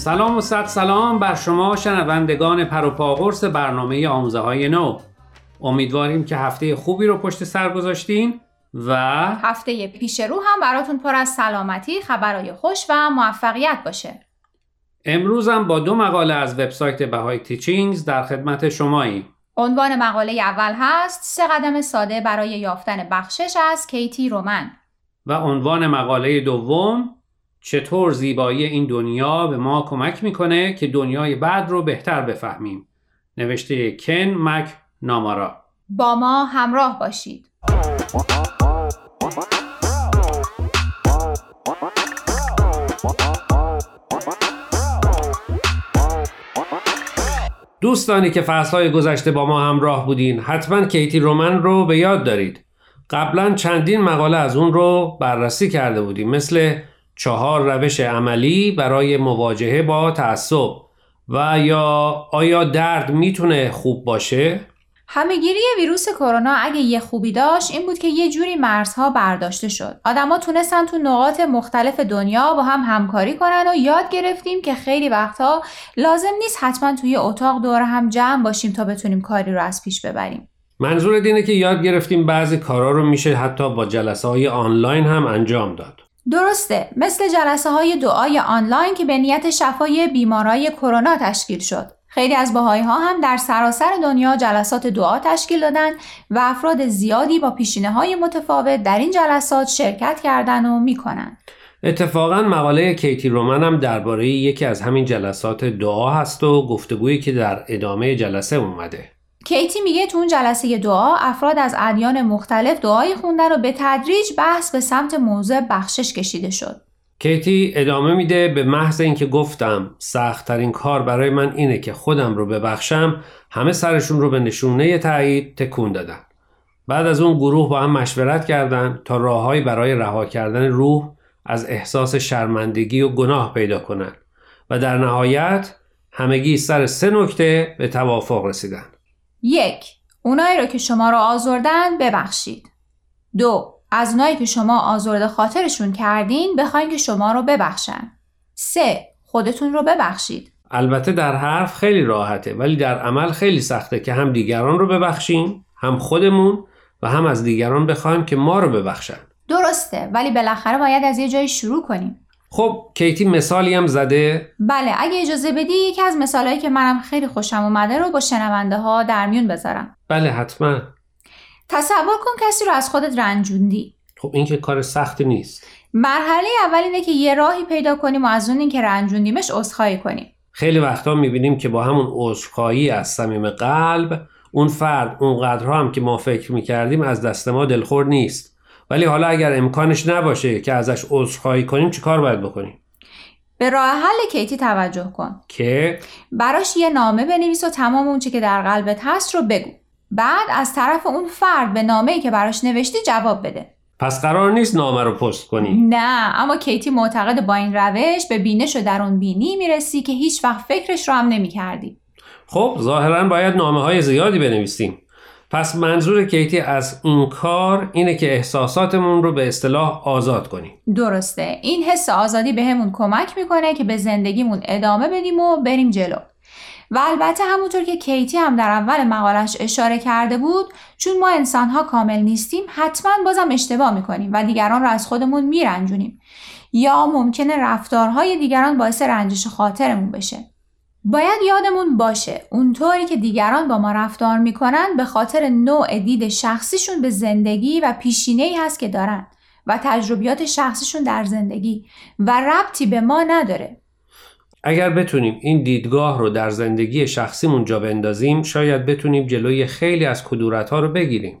سلام و صد سلام بر شما شنوندگان پروپاقرس برنامه آموزه های نو امیدواریم که هفته خوبی رو پشت سر گذاشتین و هفته پیش رو هم براتون پر از سلامتی، خبرهای خوش و موفقیت باشه. امروز هم با دو مقاله از وبسایت بهای تیچینگز در خدمت شماییم. عنوان مقاله اول هست سه قدم ساده برای یافتن بخشش از کیتی رومن و عنوان مقاله دوم چطور زیبایی این دنیا به ما کمک می‌کنه که دنیای بعد رو بهتر بفهمیم. نوشته کن مک نامارا با ما همراه باشید. دوستانی که فصلهای گذشته با ما همراه بودین حتما کیتی رومن رو به یاد دارید. قبلا چندین مقاله از اون رو بررسی کرده بودیم مثل چهار روش عملی برای مواجهه با تعصب و یا آیا درد می‌تونه خوب باشه؟ همهگیری ویروس کرونا اگه یه خوبی داشت این بود که یه جوری مرزها برداشته شد. آدما تونستن تو نقاط مختلف دنیا با هم همکاری کنن و یاد گرفتیم که خیلی وقتها لازم نیست حتما توی اتاق دور هم جمع باشیم تا بتونیم کاری رو از پیش ببریم. منظور اینه که یاد گرفتیم بعضی کارا رو میشه حتی با جلسه های آنلاین هم انجام داد. درسته مثل جلسه های دعای آنلاین که به نیت شفای بیمارای کرونا تشکیل شد. خیلی از باهایی ها هم در سراسر دنیا جلسات دعا تشکیل دادن و افراد زیادی با پیشینه های متفاوت در این جلسات شرکت کردن و می‌کنن. اتفاقا مقاله کیتی رومن هم درباره یکی از همین جلسات دعا هست و گفتگویی که در ادامه جلسه اومده. کیتی میگه تو اون جلسه دعا افراد از ادیان مختلف دعای خوندن و به تدریج بحث به سمت موضوع بخشش کشیده شد. کیتی ادامه میده به محض اینکه گفتم سختترین کار برای من اینه که خودم رو ببخشم همه سرشون رو به نشونه تایید تکون دادن. بعد از اون گروه با هم مشورت کردن تا راههایی برای رها کردن روح از احساس شرمندگی و گناه پیدا کنن و در نهایت همگی سر سه نکته به توافق رسیدن. یک اونایی رو که شما رو آزردن ببخشید. دو از اونایی که شما آزرده خاطرشون کردین بخواین که شما رو ببخشن. سه خودتون رو ببخشید. البته در حرف خیلی راحته ولی در عمل خیلی سخته که هم دیگران رو ببخشیم هم خودمون و هم از دیگران بخوایم که ما رو ببخشن. درسته ولی بالاخره باید از یه جایی شروع کنیم. خب کیتی مثالی هم زده؟ بله اگه اجازه بدی یکی از مثالهایی که منم خیلی خوشم اومده رو با شنونده ها در میون بذارم. بله حتما. تصور کن کسی رو از خودت رنجوندی. خب این که کار سختی نیست. مرحله اول اینه که یه راهی پیدا کنیم و از اون اینکه رنجوندیمش عذرخواهی کنیم. خیلی وقتا می‌بینیم که با همون عذرخواهی از صمیم قلب اون فرد اونقدرها هم که ما فکر می‌کردیم از دست ما دلخور نیست. ولی حالا اگر امکانش نباشه که ازش عذرخواهی کنیم چیکار باید بکنیم؟ به راه حل کیتی توجه کن. که؟ براش یه نامه بنویس و تمام اونچه که در قلبت هست رو بگو. بعد از طرف اون فرد به نامه‌ای که براش نوشتی جواب بده. پس قرار نیست نامه رو پست کنی؟ نه اما کیتی معتقد با این روش به بینش و درون بینی می‌رسی که هیچ وقت فکرش رو هم نمی‌کردی. خب ظاهرا باید نامه های زیادی بنویسیم. پس منظور کیتی از این کار اینه که احساساتمون رو به اصطلاح آزاد کنیم. درسته. این حس آزادی بهمون به کمک می‌کنه که به زندگیمون ادامه بدیم و بریم جلو. و البته همونطور که کیتی هم در اول مقالش اشاره کرده بود چون ما انسانها کامل نیستیم حتما بازم اشتباه می‌کنیم و دیگران رو از خودمون میرنجونیم. یا ممکنه رفتارهای دیگران باعث رنجش خاطرمون بشه. باید یادمون باشه اونطوری که دیگران با ما رفتار می‌کنن به خاطر نوع دید شخصیشون به زندگی و پیشینه ای هست که دارن و تجربیات شخصیشون در زندگی و ربطی به ما نداره. اگر بتونیم این دیدگاه رو در زندگی شخصیمون جا بندازیم شاید بتونیم جلوی خیلی از کدورت ها رو بگیریم.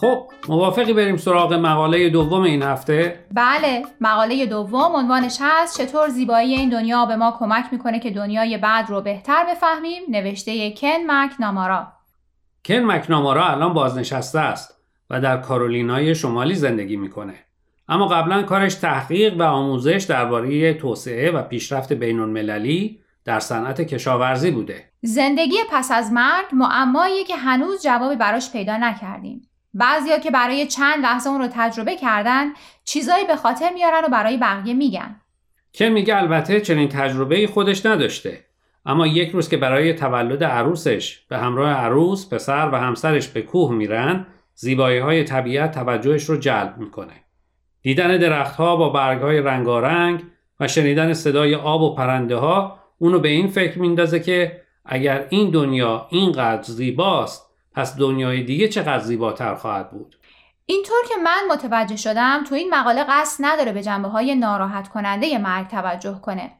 خب موافقی بریم سراغ مقاله دوم این هفته؟ بله مقاله دوم عنوانش هست چطور زیبایی این دنیا به ما کمک می‌کنه که دنیای بعد رو بهتر بفهمیم نوشته کن مکنامارا کن مکنامارا الان بازنشسته است و در کارولینای شمالی زندگی می‌کنه اما قبلا کارش تحقیق و آموزش درباره توسعه و پیشرفت بین المللی در صنعت کشاورزی بوده. زندگی پس از مرگ معماییه که هنوز جوابی براش پیدا نکردیم. بعضیا که برای چند لحظه اون رو تجربه کردن چیزایی به خاطر میارن و برای بقیه میگن. که میگه البته چنین تجربه خودش نداشته. اما یک روز که برای تولد عروسش به همراه عروس، پسر و همسرش به کوه میرن، زیبایی های طبیعت توجهش رو جلب می‌کنه. دیدن درختها با برگ های رنگارنگ و شنیدن صدای آب و پرنده ها اونو به این فکر میندازه که اگر این دنیا اینقدر زیباست پس دنیای دیگه چقدر زیباتر خواهد بود؟ اینطور که من متوجه شدم تو این مقاله قصد نداره به جنبه های ناراحت کننده مرگ توجه کنه.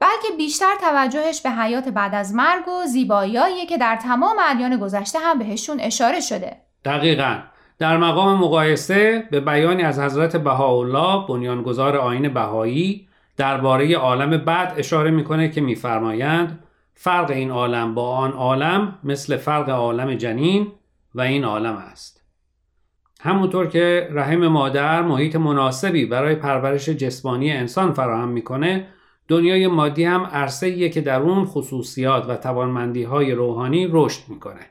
بلکه بیشتر توجهش به حیات بعد از مرگ و زیباییایی که در تمام ادیان گذشته هم بهشون اشاره شده. دقیقا. در مقام مقایسه به بیانی از حضرت بهاءالله بنیانگذار آین بهایی درباره عالم بعد اشاره می‌کنه که میفرمایند فرق این عالم با آن عالم مثل فرق عالم جنین و این عالم است. همونطور که رحم مادر محیط مناسبی برای پرورش جسمانی انسان فراهم می‌کنه دنیای مادی هم عرصه که در اون خصوصیات و توانمندی های روحانی رشد می‌کنه.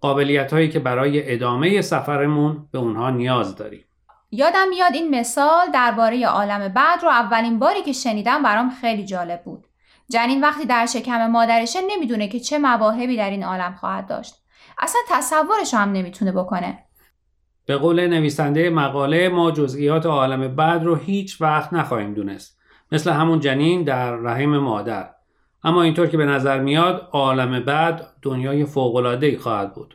قابلیت هایی که برای ادامه سفرمون به اونها نیاز داریم. یادم میاد این مثال درباره عالم بعد رو اولین باری که شنیدم برام خیلی جالب بود. جنین وقتی در شکم مادرشه نمی‌دونه که چه مواهبی در این عالم خواهد داشت. اصلا تصورش هم نمی‌تونه بکنه. به قول نویسنده مقاله ما جزئیات عالم بعد رو هیچ وقت نخواهیم دونست. مثل همون جنین در رحم مادر. اما اینطور که به نظر میاد عالم بعد دنیای فوق‌العاده‌ای خواهد بود.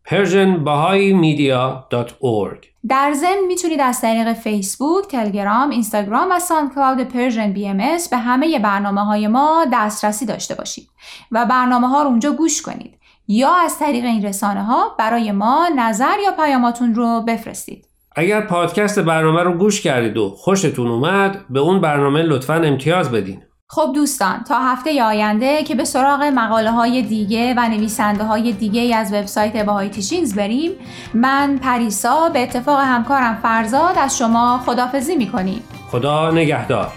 persianbahaimedia.org در ضمن می‌تونید از طریق فیسبوک، تلگرام، اینستاگرام و SoundCloud Persian BMS به همه برنامه های ما دسترسی داشته باشید و برنامه ها رو اونجا گوش کنید یا از طریق این رسانه ها برای ما نظر یا پیاماتون رو بفرستید. اگر پادکست برنامه رو گوش کردید و خوشتون اومد به اون برنامه لطفا امتیاز بدین. خب دوستان تا هفته آینده که به سراغ مقاله های دیگه و نویسنده های دیگه از وبسایت Bahai Teachings بریم من پریسا به اتفاق همکارم فرزاد از شما خدافزی می‌کنیم. خدا نگهدار.